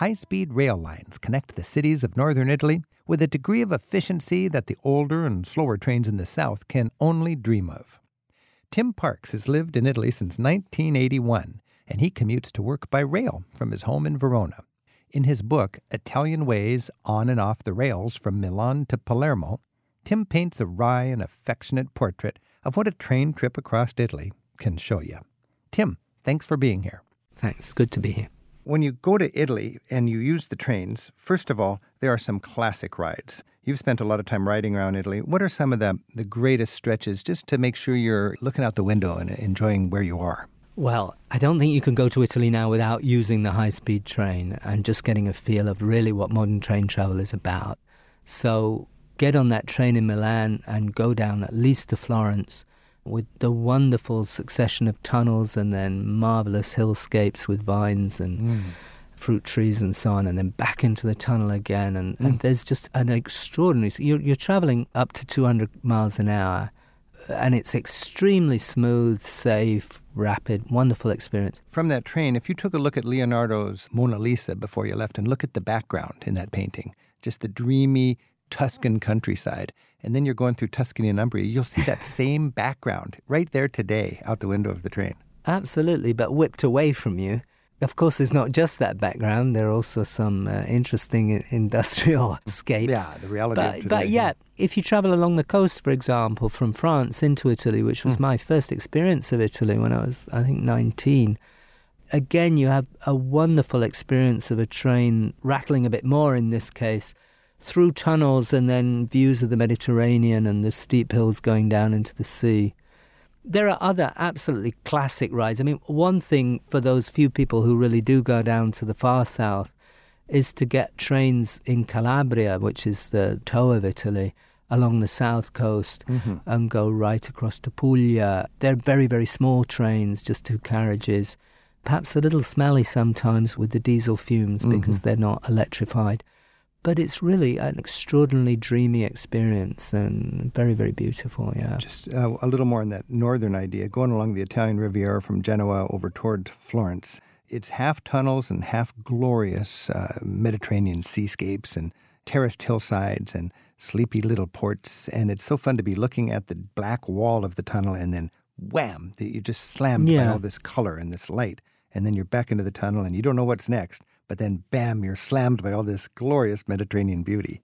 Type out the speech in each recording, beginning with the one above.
High speed rail lines connect the cities of northern Italy with a degree of efficiency that the older and slower trains in the south can only dream of. Tim Parks has lived in Italy since 1981, and he commutes to work by rail from his home in Verona. In his book, Italian Ways On and Off the Rails from Milan to Palermo, Tim paints a wry and affectionate portrait of what a train trip across Italy can show you. Tim, thanks for being here. Thanks. Good to be here. When you go to Italy and you use the trains, first of all, there are some classic rides. You've spent a lot of time riding around Italy. What are some of the, the greatest stretches just to make sure you're looking out the window and enjoying where you are? Well, I don't think you can go to Italy now without using the high speed train and just getting a feel of really what modern train travel is about. So get on that train in Milan and go down at least to Florence with the wonderful succession of tunnels and then marvelous hillscapes with vines and mm. fruit trees and so on, and then back into the tunnel again. And, mm. and there's just an extraordinary. You're, you're traveling up to 200 miles an hour, and it's extremely smooth, safe, rapid, wonderful experience. From that train, if you took a look at Leonardo's Mona Lisa before you left and look at the background in that painting, just the dreamy Tuscan countryside, and then you're going through Tuscany and Umbria, you'll see that same background right there today out the window of the train. Absolutely, but whipped away from you. Of course, there's not just that background. There are also some uh, interesting industrial scapes. Yeah, the reality but, of today. But yeah, if you travel along the coast, for example, from France into Italy, which was mm. my first experience of Italy when I was, I think, 19, again, you have a wonderful experience of a train rattling a bit more in this case through tunnels and then views of the Mediterranean and the steep hills going down into the sea. There are other absolutely classic rides. I mean, one thing for those few people who really do go down to the far south is to get trains in Calabria, which is the toe of Italy, along the south coast mm-hmm. and go right across to Puglia. They're very, very small trains, just two carriages, perhaps a little smelly sometimes with the diesel fumes mm-hmm. because they're not electrified but it's really an extraordinarily dreamy experience and very, very beautiful. Yeah. Just uh, a little more on that northern idea, going along the Italian Riviera from Genoa over toward Florence. It's half tunnels and half glorious uh, Mediterranean seascapes and terraced hillsides and sleepy little ports. And it's so fun to be looking at the black wall of the tunnel and then wham, you just slammed yeah. by all this color and this light. And then you're back into the tunnel and you don't know what's next but then bam, you're slammed by all this glorious Mediterranean beauty.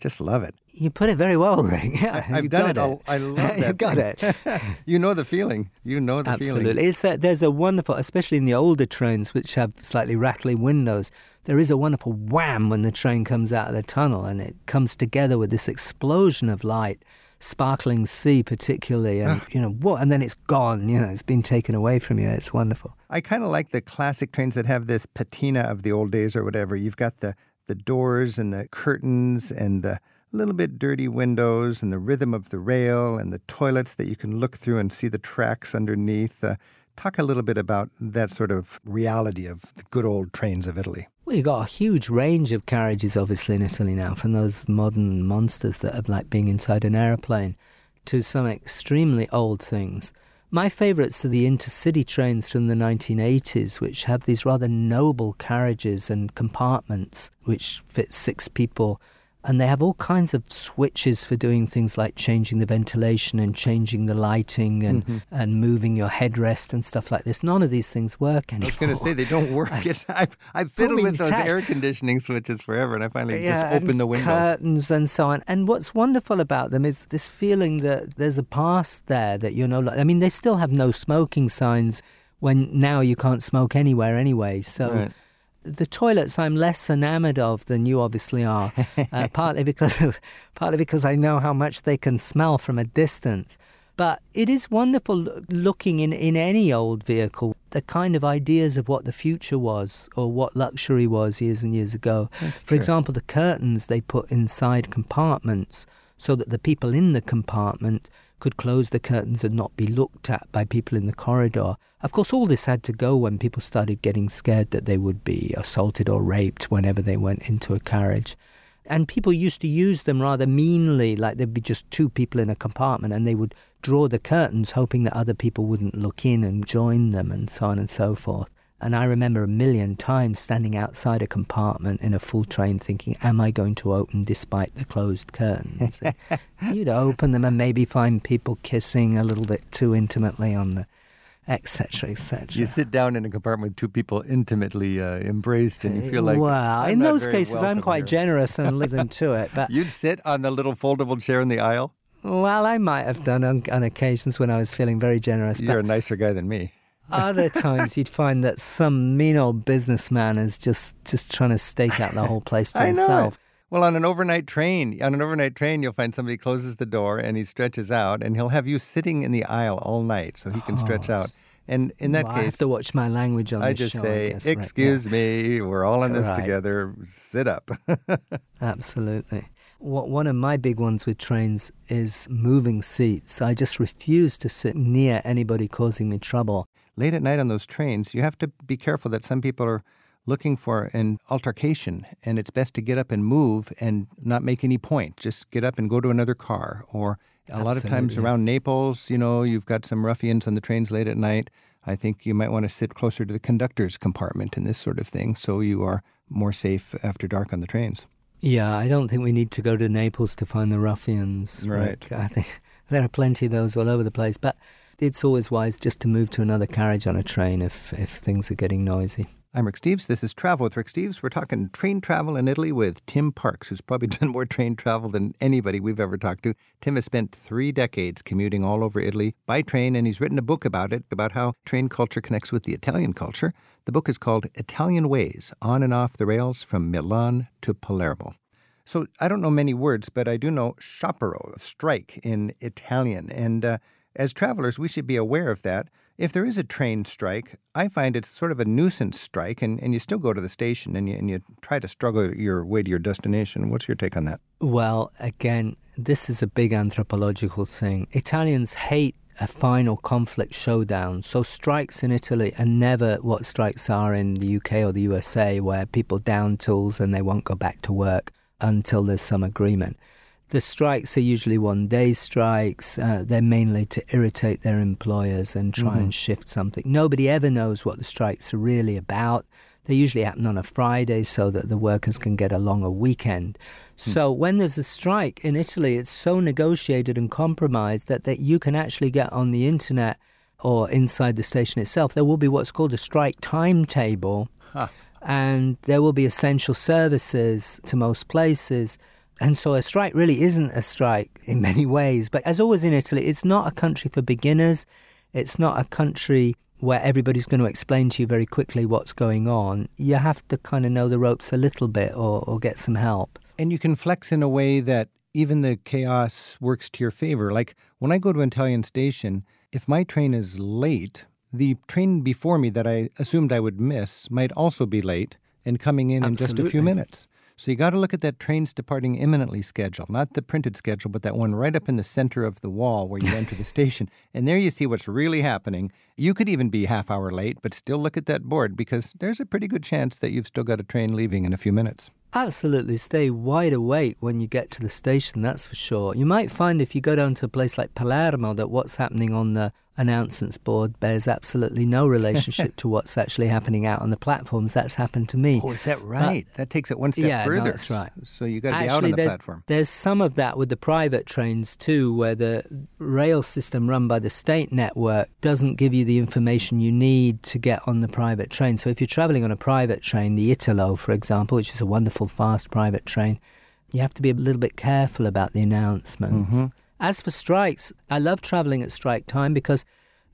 Just love it. You put it very well, Rick. Yeah, I've done it. it. I love that. you got it. you know the feeling. You know the Absolutely. feeling. Absolutely. there's a wonderful, especially in the older trains which have slightly rattly windows, there is a wonderful wham when the train comes out of the tunnel and it comes together with this explosion of light sparkling sea particularly and you know what and then it's gone you know it's been taken away from you. It's wonderful. I kind of like the classic trains that have this patina of the old days or whatever. You've got the the doors and the curtains and the little bit dirty windows and the rhythm of the rail and the toilets that you can look through and see the tracks underneath. Uh, talk a little bit about that sort of reality of the good old trains of italy you've got a huge range of carriages, obviously, in Italy now, from those modern monsters that are like being inside an aeroplane to some extremely old things. My favourites are the intercity trains from the 1980s, which have these rather noble carriages and compartments which fit six people and they have all kinds of switches for doing things like changing the ventilation and changing the lighting and, mm-hmm. and moving your headrest and stuff like this. None of these things work anymore. I was going to say they don't work. I've, I've fiddled with those air conditioning switches forever, and I finally yeah, just opened the window. Curtains and so on. And what's wonderful about them is this feeling that there's a past there that you're no. I mean, they still have no smoking signs when now you can't smoke anywhere anyway. So. Right the toilets I'm less enamored of than you obviously are, uh, partly because of, partly because I know how much they can smell from a distance. But it is wonderful looking in, in any old vehicle, the kind of ideas of what the future was or what luxury was years and years ago. That's For true. example, the curtains they put inside compartments so that the people in the compartment could close the curtains and not be looked at by people in the corridor. Of course, all this had to go when people started getting scared that they would be assaulted or raped whenever they went into a carriage. And people used to use them rather meanly, like there'd be just two people in a compartment and they would draw the curtains hoping that other people wouldn't look in and join them and so on and so forth. And I remember a million times standing outside a compartment in a full train thinking, Am I going to open despite the closed curtains? You'd open them and maybe find people kissing a little bit too intimately on the etc., etc. You sit down in a compartment with two people intimately uh, embraced, and you feel like. Well, I'm in those cases, I'm quite here." generous and leave them to it. But You'd sit on the little foldable chair in the aisle. well, I might have done on, on occasions when I was feeling very generous. You're a nicer guy than me. Other times, you'd find that some mean old businessman is just just trying to stake out the whole place to I himself. Well, on an overnight train, on an overnight train, you'll find somebody closes the door and he stretches out, and he'll have you sitting in the aisle all night so he can stretch out. Oh, and in that Well, I have to watch my language on the I just show, say, guess, right? "Excuse me, we're all in this Right. together. Sit up." Absolutely. What, one of my big ones with trains is moving seats. I just refuse to sit near anybody causing me trouble. Late at night on those trains, you have to be careful that some people are looking for an altercation, and it's best to get up and move and not make any point. Just get up and go to another car. Or a lot of times around Naples, you know, you've got some ruffians on the trains late at night. I think you might want to sit closer to the conductor's compartment and this sort of thing, so you are more safe after dark on the trains. Yeah, I don't think we need to go to Naples to find the ruffians. Right. Rick. I think there are plenty of those all over the place. But it's always wise just to move to another carriage on a train if, if things are getting noisy. I'm Rick Steves. This is Travel with Rick Steves. We're talking train travel in Italy with Tim Parks, who's probably done more train travel than anybody we've ever talked to. Tim has spent three decades commuting all over Italy by train, and he's written a book about it, about how train culture connects with the Italian culture. The book is called Italian Ways On and Off the Rails from Milan to Palermo. So I don't know many words, but I do know sciopero, strike in Italian. And uh, as travelers, we should be aware of that. If there is a train strike, I find it's sort of a nuisance strike, and, and you still go to the station and you, and you try to struggle your way to your destination. What's your take on that? Well, again, this is a big anthropological thing. Italians hate a final conflict showdown. So strikes in Italy are never what strikes are in the UK or the USA, where people down tools and they won't go back to work until there's some agreement. The strikes are usually one day strikes. Uh, they're mainly to irritate their employers and try and shift something. Nobody ever knows what the strikes are really about. They usually happen on a Friday so that the workers can get a longer weekend. So when there's a strike in Italy, it's so negotiated and compromised that, that you can actually get on the internet or inside the station itself. There will be what's called a strike timetable and there will be essential services to most places. And so a strike really isn't a strike in many ways. But as always in Italy, it's not a country for beginners. It's not a country where everybody's going to explain to you very quickly what's going on. You have to kind of know the ropes a little bit or, or get some help. And you can flex in a way that even the chaos works to your favor. Like when I go to an Italian station, if my train is late, the train before me that I assumed I would miss might also be late and coming in in just a few minutes. So you got to look at that trains departing imminently schedule, not the printed schedule, but that one right up in the center of the wall where you enter the station. And there you see what's really happening. You could even be half hour late, but still look at that board because there's a pretty good chance that you've still got a train leaving in a few minutes. Absolutely. Stay wide awake when you get to the station, that's for sure. You might find if you go down to a place like Palermo that what's happening on the announcements board bears absolutely no relationship to what's actually happening out on the platforms. That's happened to me. Oh, is that right? that takes it one step yeah, no, further. that's right. So you got to be out on the there- platform. There's some of that with the private trains too, where the rail system run by the state network doesn't give you the information you need to get on the private train. So if you're traveling on a private train, the Italo, for example, which is a wonderful fast private train, you have to be a little bit careful about the announcements. Mm-hmm. As for strikes, I love traveling at strike time because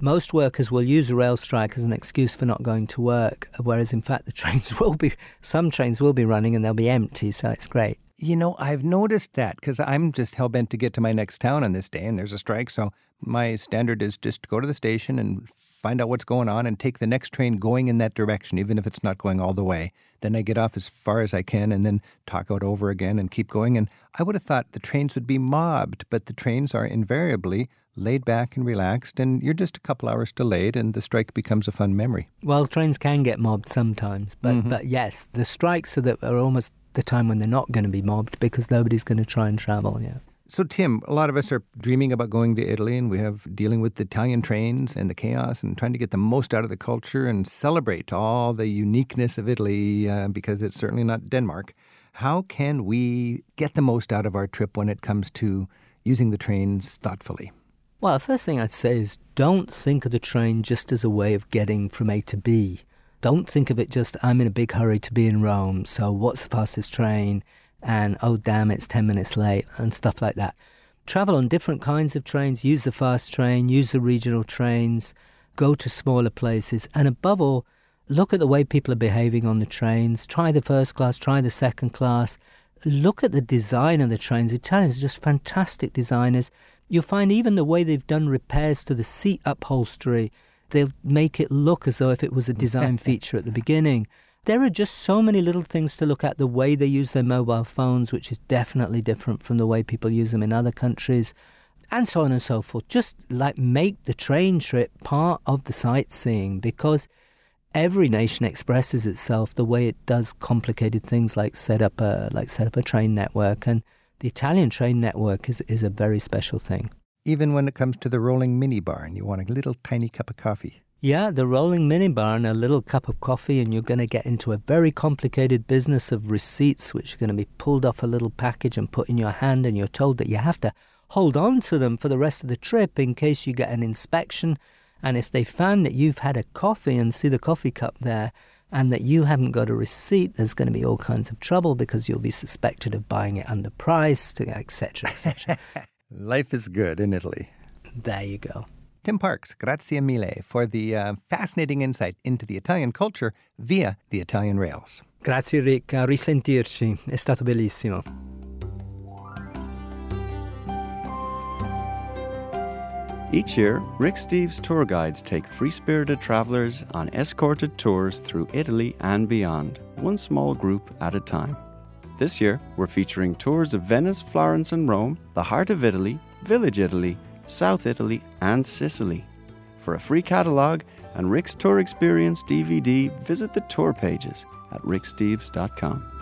most workers will use a rail strike as an excuse for not going to work, whereas in fact the trains will be, some trains will be running and they'll be empty, so it's great. You know, I've noticed that because I'm just hell bent to get to my next town on this day, and there's a strike. So my standard is just to go to the station and find out what's going on and take the next train going in that direction, even if it's not going all the way. Then I get off as far as I can and then talk out over again and keep going. And I would have thought the trains would be mobbed, but the trains are invariably laid back and relaxed, and you're just a couple hours delayed, and the strike becomes a fun memory. Well, trains can get mobbed sometimes, but Mm-hmm. but yes, the strikes are that are almost the time when they're not going to be mobbed because nobody's going to try and travel. Yeah. So, Tim, a lot of us are dreaming about going to Italy, and we have dealing with the Italian trains and the chaos and trying to get the most out of the culture and celebrate all the uniqueness of Italy uh, because it's certainly not Denmark. How can we get the most out of our trip when it comes to using the trains thoughtfully? Well, the first thing I'd say is don't think of the train just as a way of getting from A to B. Don't think of it just, I'm in a big hurry to be in Rome, so what's the fastest train? And oh, damn, it's 10 minutes late, and stuff like that. Travel on different kinds of trains, use the fast train, use the regional trains, go to smaller places, and above all, look at the way people are behaving on the trains. Try the first class, try the second class. Look at the design of the trains. Italians are just fantastic designers. You'll find even the way they've done repairs to the seat upholstery, they'll make it look as though if it was a design feature at the beginning. There are just so many little things to look at. The way they use their mobile phones, which is definitely different from the way people use them in other countries, and so on and so forth. Just like make the train trip part of the sightseeing because every nation expresses itself the way it does complicated things like set up a like set up a train network and the Italian train network is, is a very special thing. Even when it comes to the rolling minibar and you want a little tiny cup of coffee. Yeah, the rolling minibar and a little cup of coffee, and you're going to get into a very complicated business of receipts, which are going to be pulled off a little package and put in your hand, and you're told that you have to hold on to them for the rest of the trip in case you get an inspection. And if they find that you've had a coffee and see the coffee cup there, and that you haven't got a receipt, there's going to be all kinds of trouble because you'll be suspected of buying it underpriced, etc., etc. Life is good in Italy. There you go. Tim Parks, grazie mille for the uh, fascinating insight into the Italian culture via the Italian rails. Grazie Rick, a risentirci, è stato bellissimo. Each year, Rick Steves tour guides take free spirited travelers on escorted tours through Italy and beyond, one small group at a time. This year, we're featuring tours of Venice, Florence, and Rome, the heart of Italy, Village Italy, South Italy, and Sicily. For a free catalogue and Rick's Tour Experience DVD, visit the tour pages at ricksteves.com.